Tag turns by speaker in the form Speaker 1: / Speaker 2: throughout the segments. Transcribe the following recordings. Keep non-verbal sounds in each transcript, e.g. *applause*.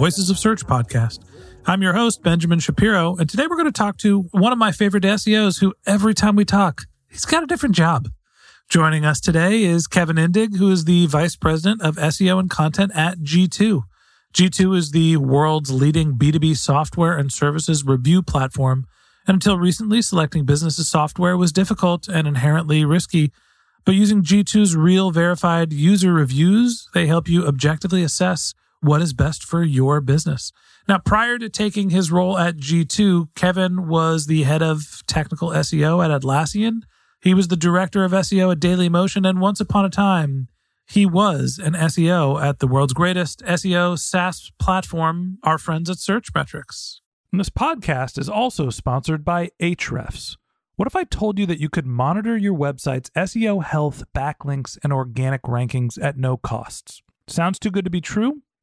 Speaker 1: Voices of Search podcast. I'm your host, Benjamin Shapiro, and today we're going to talk to one of my favorite SEOs who every time we talk, he's got a different job. Joining us today is Kevin Indig, who is the Vice President of SEO and Content at G2. G2 is the world's leading B2B software and services review platform. And until recently, selecting businesses software was difficult and inherently risky. But using G2's real verified user reviews, they help you objectively assess what is best for your business. Now, prior to taking his role at G2, Kevin was the head of technical SEO at Atlassian. He was the director of SEO at Dailymotion, and once upon a time, he was an SEO at the world's greatest SEO SaaS platform, our friends at Searchmetrics. And this podcast is also sponsored by Ahrefs. What if I told you that you could monitor your website's SEO health, backlinks, and organic rankings at no costs? Sounds too good to be true?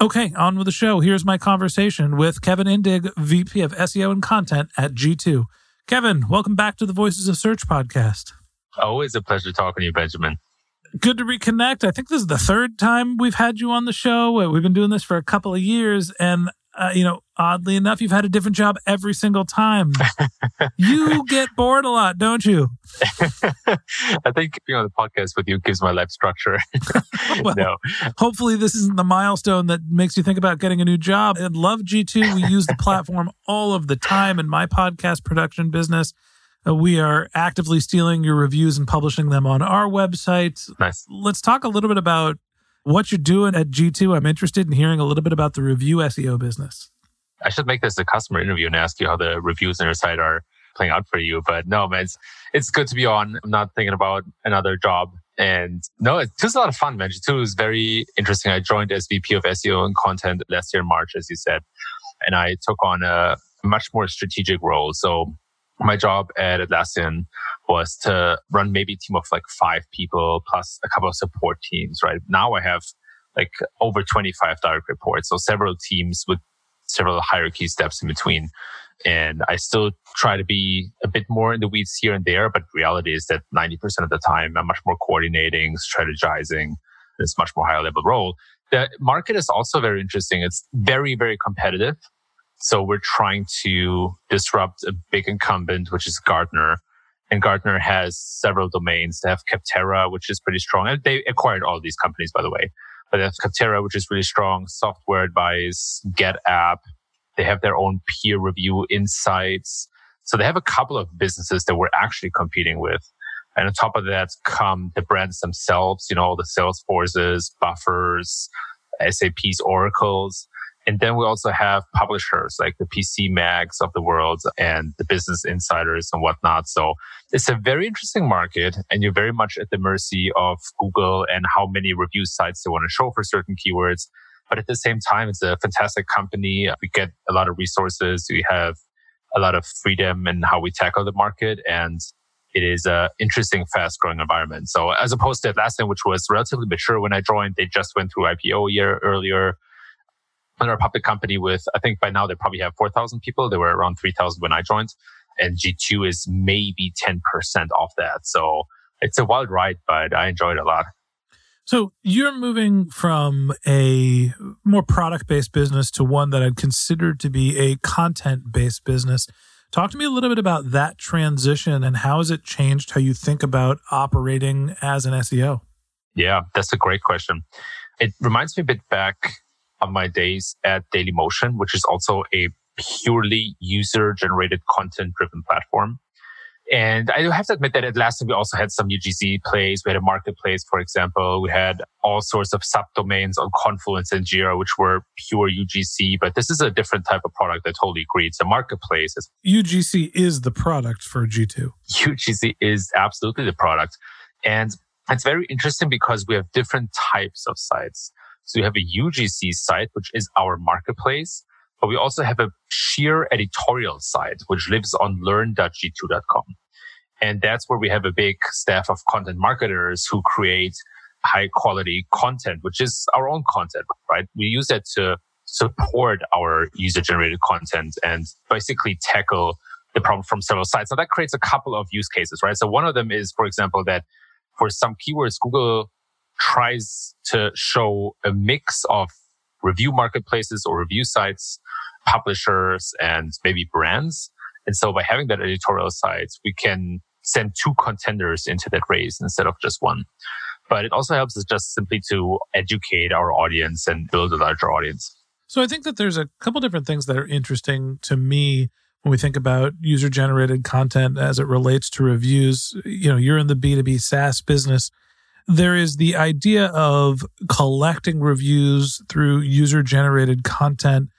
Speaker 1: Okay, on with the show. Here's my conversation with Kevin Indig, VP of SEO and Content at G2. Kevin, welcome back to the Voices of Search podcast.
Speaker 2: Always a pleasure talking to you, Benjamin.
Speaker 1: Good to reconnect. I think this is the third time we've had you on the show. We've been doing this for a couple of years, and uh, you know, oddly enough, you've had a different job every single time. *laughs* you get bored a lot, don't you? *laughs*
Speaker 2: I think being on the podcast with you gives my life structure. *laughs*
Speaker 1: Well,
Speaker 2: no,
Speaker 1: Hopefully, this isn't the milestone that makes you think about getting a new job. At Love G2, we use the platform all of the time in my podcast production business. Uh, we are actively stealing your reviews and publishing them on our website.
Speaker 2: nice.
Speaker 1: Let's talk a little bit about what you're doing at G2. I'm interested in hearing a little bit about the review SEO business.
Speaker 2: I should make this a customer interview and ask you how the reviews on your site are playing out for you. But no, man, it's, it's good to be on. I'm not thinking about another job. And no, it's just a lot of fun, man. G2 is very interesting. I joined as VP of SEO and content last year in March, as you said. And I took on a much more strategic role. So my job at Atlassian was to run maybe a team of like five people plus a couple of support teams, right? Now I have like over 25 direct reports. So several teams with several hierarchy steps in between. And I still try to be a bit more in the weeds here and there, but reality is that 90% of the time I'm much more coordinating, strategizing. It's much more higher level role. The market is also very interesting. It's very, very competitive. So we're trying to disrupt a big incumbent, which is Gartner. And Gartner has several domains. They have Capterra, which is pretty strong. And they acquired all these companies, by the way. But they have Capterra, which is really strong. Software Advice, GetApp. They have their own peer review insights. So they have a couple of businesses that we're actually competing with. And on top of that come the brands themselves, you know, the Salesforces, Buffers, SAP's, Oracles. And then we also have publishers like the PC Mags of the world and the Business Insiders and whatnot. So it's a very interesting market and you're very much at the mercy of Google and how many review sites they want to show for certain keywords. But at the same time, it's a fantastic company. We get a lot of resources. We have a lot of freedom in how we tackle the market and it is a interesting, fast growing environment. So as opposed to Atlassian, which was relatively mature when I joined, they just went through IPO a year earlier. They're a public company with, I think by now they probably have 4,000 people. They were around 3,000 when I joined and G2 is maybe 10% off that. So it's a wild ride, but I enjoyed it a lot.
Speaker 1: So you're moving from a more product based business to one that I'd consider to be a content based business. Talk to me a little bit about that transition and how has it changed how you think about operating as an SEO?
Speaker 2: Yeah, that's a great question. It reminds me a bit back of my days at Dailymotion, which is also a purely user generated content driven platform. And I have to admit that at Atlassian, we also had some UGC plays. We had a marketplace, for example. We had all sorts of subdomains on Confluence and Jira, which were pure UGC. But this is a different type of product. I totally agree. It's a marketplace.
Speaker 1: UGC is the product for G2.
Speaker 2: UGC is absolutely the product. And it's very interesting because we have different types of sites. So you have a UGC site, which is our marketplace. But we also have a sheer editorial site, which lives on learn.g2.com. And that's where we have a big staff of content marketers who create high quality content, which is our own content, right? We use that to support our user generated content and basically tackle the problem from several sides. So that creates a couple of use cases, right? So one of them is, for example, that for some keywords, Google tries to show a mix of review marketplaces or review sites, publishers, and maybe brands. And so by having that editorial site, we can send two contenders into that race instead of just one. But it also helps us just simply to educate our audience and build a larger audience.
Speaker 1: So I think that there's a couple different things that are interesting to me when we think about user generated content as it relates to reviews. You know, you're in the B2B SaaS business there is the idea of collecting reviews through user generated content,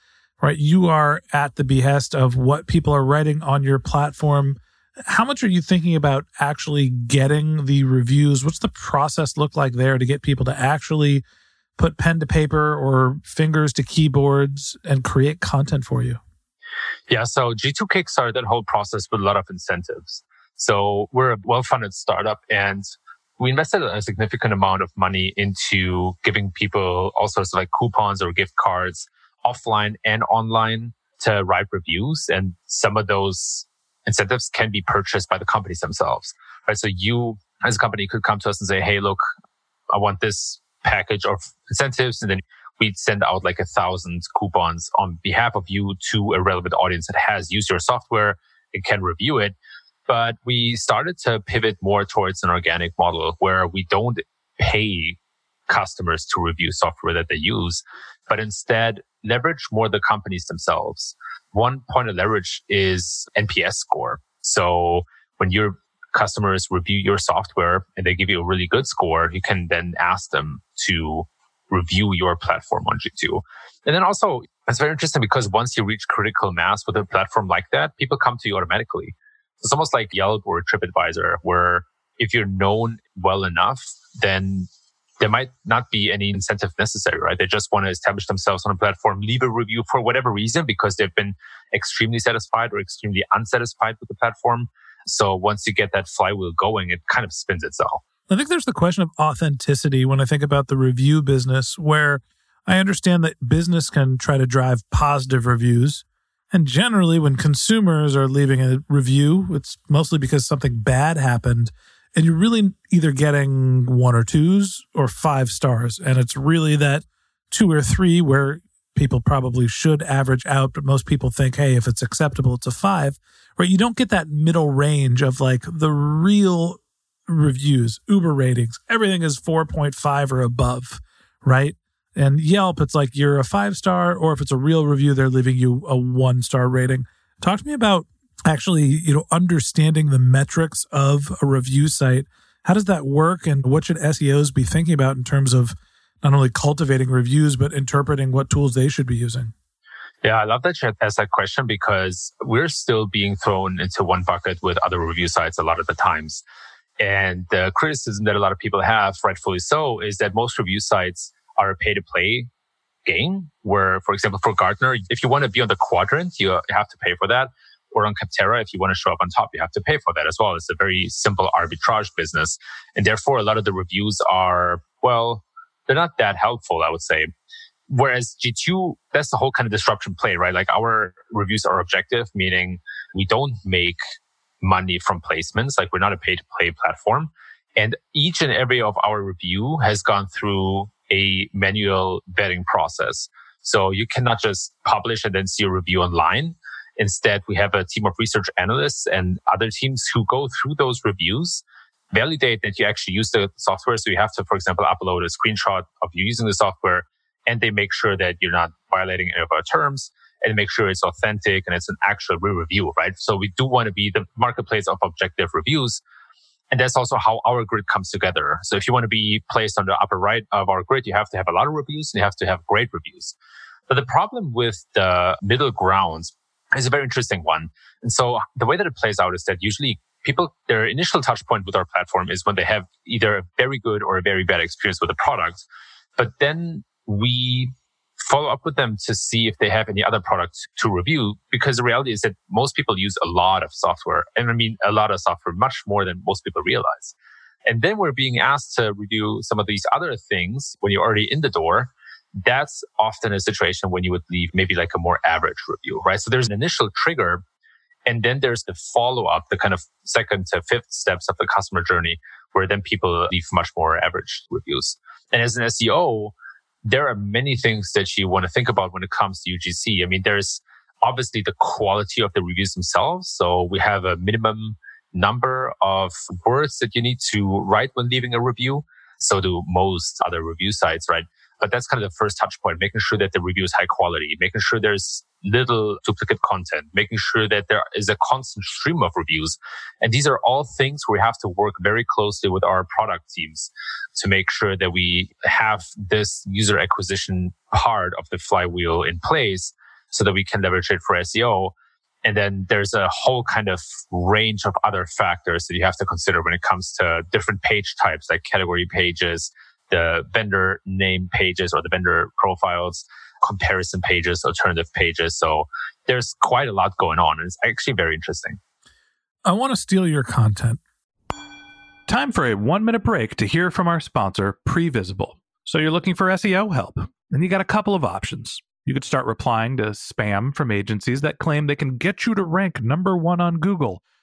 Speaker 1: right? You are at the behest of what people are writing on your platform. How much are you thinking about actually getting the reviews? What's the process look like there to get people to actually put pen to paper or fingers to keyboards and create content for you?
Speaker 2: Yeah, so G2 kickstarted that whole process with a lot of incentives. So we're a well funded startup and we invested a significant amount of money into giving people all sorts of like coupons or gift cards offline and online to write reviews. And some of those incentives can be purchased by the companies themselves, right? So you as a company could come to us and say, Hey, look, I want this package of incentives. And then we'd send out like a thousand coupons on behalf of you to a relevant audience that has used your software and can review it. But we started to pivot more towards an organic model where we don't pay customers to review software that they use, but instead leverage more the companies themselves. One point of leverage is NPS score. So when your customers review your software and they give you a really good score, you can then ask them to review your platform on G2. And then also, it's very interesting because once you reach critical mass with a platform like that, people come to you automatically. It's almost like Yelp or TripAdvisor, where if you're known well enough, then there might not be any incentive necessary, right? They just want to establish themselves on a platform, leave a review for whatever reason, because they've been extremely satisfied or extremely unsatisfied with the platform. So once you get that flywheel going, it kind of spins itself.
Speaker 1: I think there's the question of authenticity when I think about the review business, where I understand that business can try to drive positive reviews. And generally, when consumers are leaving a review, it's mostly because something bad happened. And you're really either getting one or twos or five stars. And it's really that two or three where people probably should average out, but most people think, hey, if it's acceptable, it's a five, right? You don't get that middle range of like the real reviews, Uber ratings, everything is 4.5 or above, right? And Yelp, it's like you're a five star, or if it's a real review, they're leaving you a one star rating. Talk to me about actually, you know, understanding the metrics of a review site. How does that work, and what should SEOs be thinking about in terms of
Speaker 3: not only cultivating reviews, but interpreting what tools they should be using?
Speaker 2: Yeah, I love that you asked that question because we're still being thrown into one bucket with other review sites a lot of the times. And the criticism that a lot of people have, rightfully so, is that most review sites are a pay to play game where, for example, for Gartner, if you want to be on the quadrant, you have to pay for that. Or on Capterra, if you want to show up on top, you have to pay for that as well. It's a very simple arbitrage business. And therefore, a lot of the reviews are, well, they're not that helpful, I would say. Whereas G2, that's the whole kind of disruption play, right? Like our reviews are objective, meaning we don't make money from placements. Like we're not a pay to play platform. And each and every of our review has gone through a manual vetting process. So you cannot just publish and then see a review online. Instead, we have a team of research analysts and other teams who go through those reviews, validate that you actually use the software. So you have to, for example, upload a screenshot of you using the software and they make sure that you're not violating any of our terms and make sure it's authentic and it's an actual real review, right? So we do want to be the marketplace of objective reviews. And that's also how our grid comes together. So if you want to be placed on the upper right of our grid, you have to have a lot of reviews and you have to have great reviews. But the problem with the middle grounds is a very interesting one. And so the way that it plays out is that usually people, their initial touch point with our platform is when they have either a very good or a very bad experience with the product. But then we follow up with them to see if they have any other products to review because the reality is that most people use a lot of software and i mean a lot of software much more than most people realize. And then we're being asked to review some of these other things when you're already in the door. That's often a situation when you would leave maybe like a more average review right? So there's an initial trigger and then there's the follow up the kind of second to fifth steps of the customer journey where then people leave much more average reviews. And as an seo there are many things that you want to think about when it comes to UGC. I mean, there's obviously the quality of the reviews themselves. So we have a minimum number of words that you need to write when leaving a review. So do most other review sites, right? But that's kind of the first touch point, making sure that the review is high quality, making sure there's little duplicate content, making sure that there is a constant stream of reviews. And these are all things we have to work very closely with our product teams to make sure that we have this user acquisition part of the flywheel in place so that we can leverage it for SEO. And then there's a whole kind of range of other factors that you have to consider when it comes to different page types like category pages, the vendor name pages or the vendor profiles, comparison pages, alternative pages. So there's quite a lot going on. And it's actually very interesting.
Speaker 3: I want to steal your content.
Speaker 1: Time for a one minute break to hear from our sponsor, Previsible. So you're looking for SEO help, and you got a couple of options. You could start replying to spam from agencies that claim they can get you to rank number one on Google.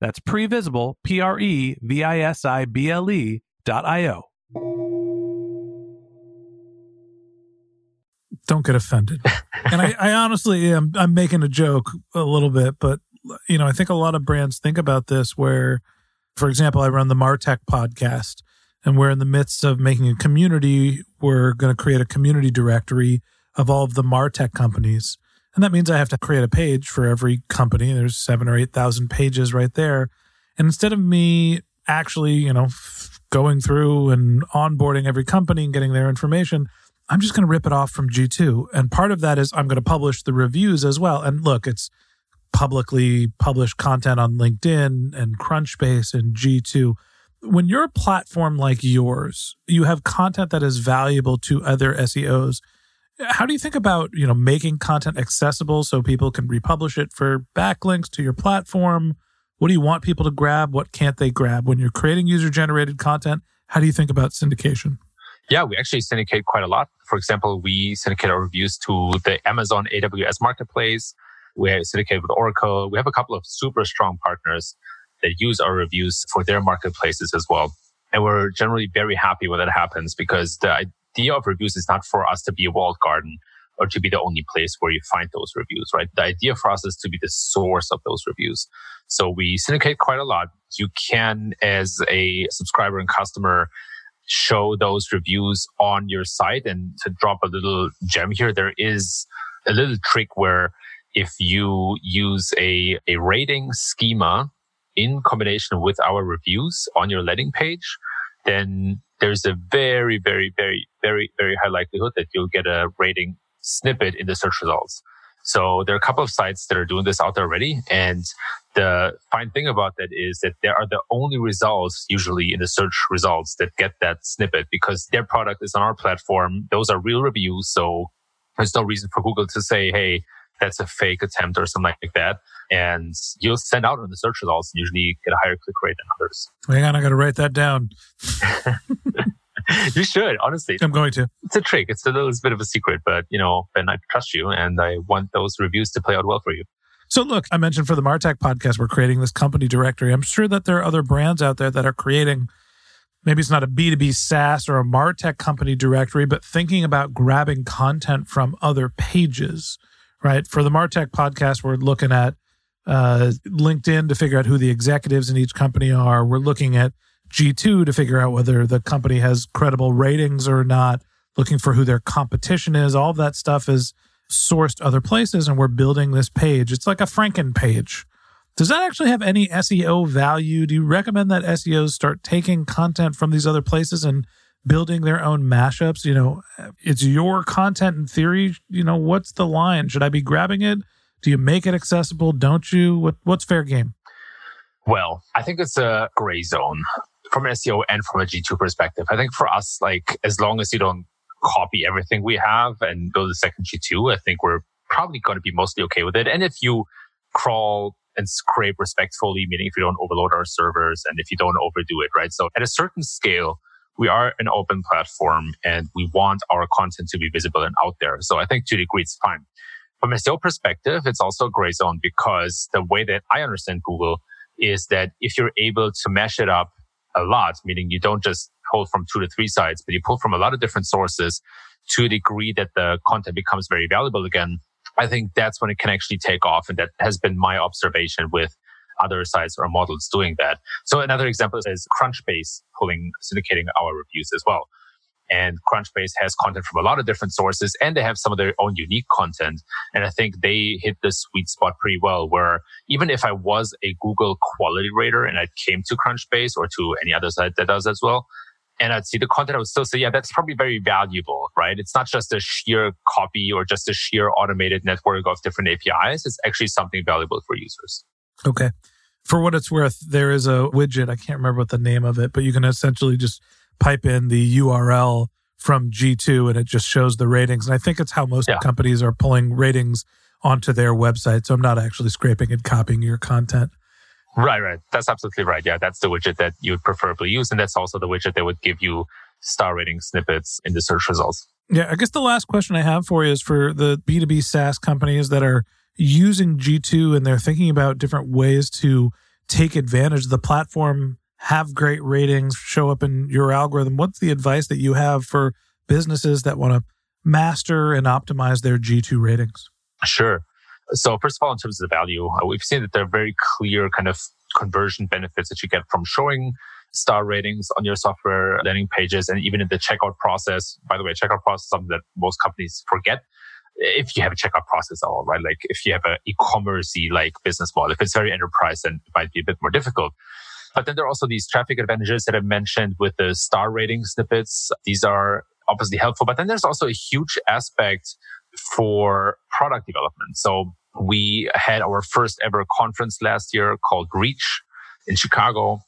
Speaker 1: That's previsible, P R E V I S I B L E dot I-O.
Speaker 3: Don't get offended. *laughs* and I, I honestly am I'm making a joke a little bit, but you know, I think a lot of brands think about this where, for example, I run the Martech podcast and we're in the midst of making a community. We're going to create a community directory of all of the Martech companies. And that means I have to create a page for every company. There's seven or 8,000 pages right there. And instead of me actually, you know, going through and onboarding every company and getting their information, I'm just going to rip it off from G2. And part of that is I'm going to publish the reviews as well. And look, it's
Speaker 1: publicly published content on LinkedIn and Crunchbase and G2. When you're a platform like yours, you have content that is valuable to other SEOs. How do you think about, you know, making content accessible so people can republish it for backlinks to your platform? What do you want people to grab? What can't they grab? When you're creating user generated content, how do you think about syndication?
Speaker 2: Yeah, we actually syndicate quite a lot. For example, we syndicate our reviews to the Amazon AWS marketplace. We syndicate with Oracle. We have a couple of super strong partners that use our reviews for their marketplaces as well. And we're generally very happy when that happens because the idea of reviews is not for us to be a walled garden or to be the only place where you find those reviews, right? The idea for us is to be the source of those reviews. So we syndicate quite a lot. You can, as a subscriber and customer, show those reviews on your site. And to drop a little gem here, there is a little trick where if you use a, a rating schema in combination with our reviews on your landing page, then there's a very, very, very, very, very high likelihood that you'll get a rating snippet in the search results. So there are a couple of sites that are doing this out there already. And the fine thing about that is that there are the only results usually in the search results that get that snippet because their product is on our platform. Those are real reviews. So there's no reason for Google to say, Hey, that's a fake attempt or something like that. And you'll send out on the search results and usually get a higher click rate than others.
Speaker 1: Hang on, I got to write that down. *laughs*
Speaker 2: you should, honestly.
Speaker 1: I'm going to.
Speaker 2: It's a trick. It's a little bit of a secret, but you know, Ben, I trust you and I want those reviews to play out well for you.
Speaker 1: So look, I mentioned for the Martech podcast, we're creating this company directory. I'm sure that there are other brands out there that are creating maybe it's not a B2B SaaS or a Martech company directory, but thinking about grabbing content from other pages, right? For the Martech podcast, we're looking at uh, LinkedIn to figure out who the executives in each company are. We're looking at G2 to figure out whether the company has credible ratings or not, looking for who their competition is. All that stuff is sourced other places, and we're building this page. It's like a Franken page. Does that actually have any SEO value? Do you recommend that SEOs start taking content from these other places and building their own mashups? You know, it's your content in theory. You know, what's the line? Should I be grabbing it? Do you make it accessible? Don't you? What, what's fair game?
Speaker 2: Well, I think it's a gray zone from an SEO and from a G2 perspective. I think for us, like, as long as you don't copy everything we have and build a second G2, I think we're probably going to be mostly okay with it. And if you crawl and scrape respectfully, meaning if you don't overload our servers and if you don't overdo it, right? So at a certain scale, we are an open platform and we want our content to be visible and out there. So I think to a degree it's fine. From a SEO perspective, it's also a gray zone because the way that I understand Google is that if you're able to mesh it up a lot, meaning you don't just pull from two to three sites, but you pull from a lot of different sources to a degree that the content becomes very valuable again, I think that's when it can actually take off. And that has been my observation with other sites or models doing that. So another example is Crunchbase pulling, syndicating our reviews as well. And Crunchbase has content from a lot of different sources and they have some of their own unique content. And I think they hit the sweet spot pretty well where even if I was a Google quality rater and I came to Crunchbase or to any other site that does as well, and I'd see the content, I would still say, yeah, that's probably very valuable, right? It's not just a sheer copy or just a sheer automated network of different APIs. It's actually something valuable for users.
Speaker 1: Okay. For what it's worth, there is a widget. I can't remember what the name of it, but you can essentially just pipe in the URL from G2 and it just shows the ratings. And I think it's how most yeah. companies are pulling ratings onto their website. So I'm not actually scraping and copying your content.
Speaker 2: Right, right. That's absolutely right. Yeah, that's the widget that you would preferably use. And that's also the widget that would give you star rating snippets in the search results.
Speaker 1: Yeah, I guess the last question I have for you is for the B2B SaaS companies that are using G2 and they're thinking about different ways to take advantage of the platform have great ratings, show up in your algorithm. What's the advice that you have for businesses that want to master and optimize their G2 ratings?
Speaker 2: Sure. So, first of all, in terms of the value, uh, we've seen that there are very clear kind of conversion benefits that you get from showing star ratings on your software landing pages and even in the checkout process. By the way, checkout process is something that most companies forget if you have a checkout process at all, right? Like if you have an e-commerce like business model, if it's very enterprise, then it might be a bit more difficult. But then there are also these traffic advantages that I mentioned with the star rating snippets. These are obviously helpful, but then there's also a huge aspect for product development. So We had our first ever conference last year called Reach in Chicago.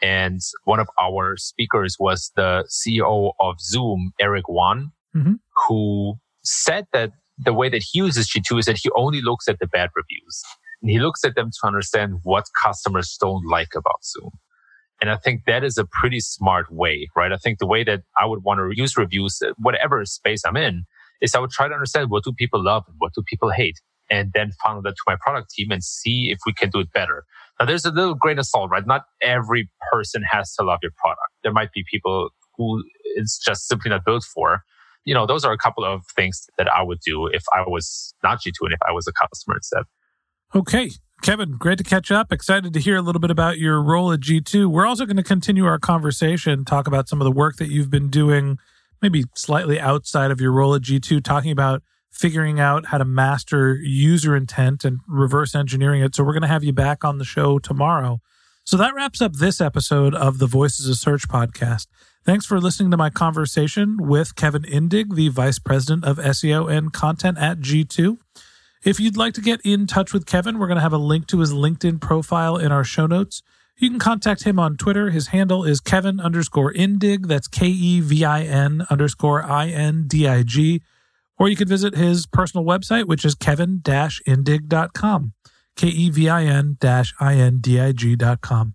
Speaker 2: And one of our speakers was the CEO of Zoom, Eric Yuan, mm-hmm. who said that the way that he uses G2 is that he only looks at the bad reviews. And he looks at them to understand what customers don't like about Zoom. And I think that is a pretty smart way, right? I think the way that I would want to use reviews, whatever space I'm in, is I would try to understand what do people love and what do people hate, and then funnel that to my product team and see if we can do it better. Now, there's a little grain of salt, right? Not every person has to love your product. There might be people who it's just simply not built for. You know, those are a couple of things that I would do if I was not G2 and if I was a customer instead.
Speaker 4: Okay. Kevin, great to catch up. Excited to hear a little bit about your role at G2. We're also going to continue our conversation, talk about some of the work that you've been doing, maybe slightly outside of your role at G2, talking about figuring out how to master user intent and reverse engineering it. So we're going to have you back on the show tomorrow. So that wraps up this episode of the Voices of Search podcast. Thanks for listening to my conversation with Kevin Indig, the Vice President of SEO and Content at G2. If you'd like to get in touch with Kevin, we're going to have a link to his LinkedIn profile in our show notes. You can contact him on Twitter. His handle is Kevin underscore Indig. That's K E V I N underscore I N D I G. Or you can visit his personal website, which is kevin indig.com. K E V I N I N D I G.com.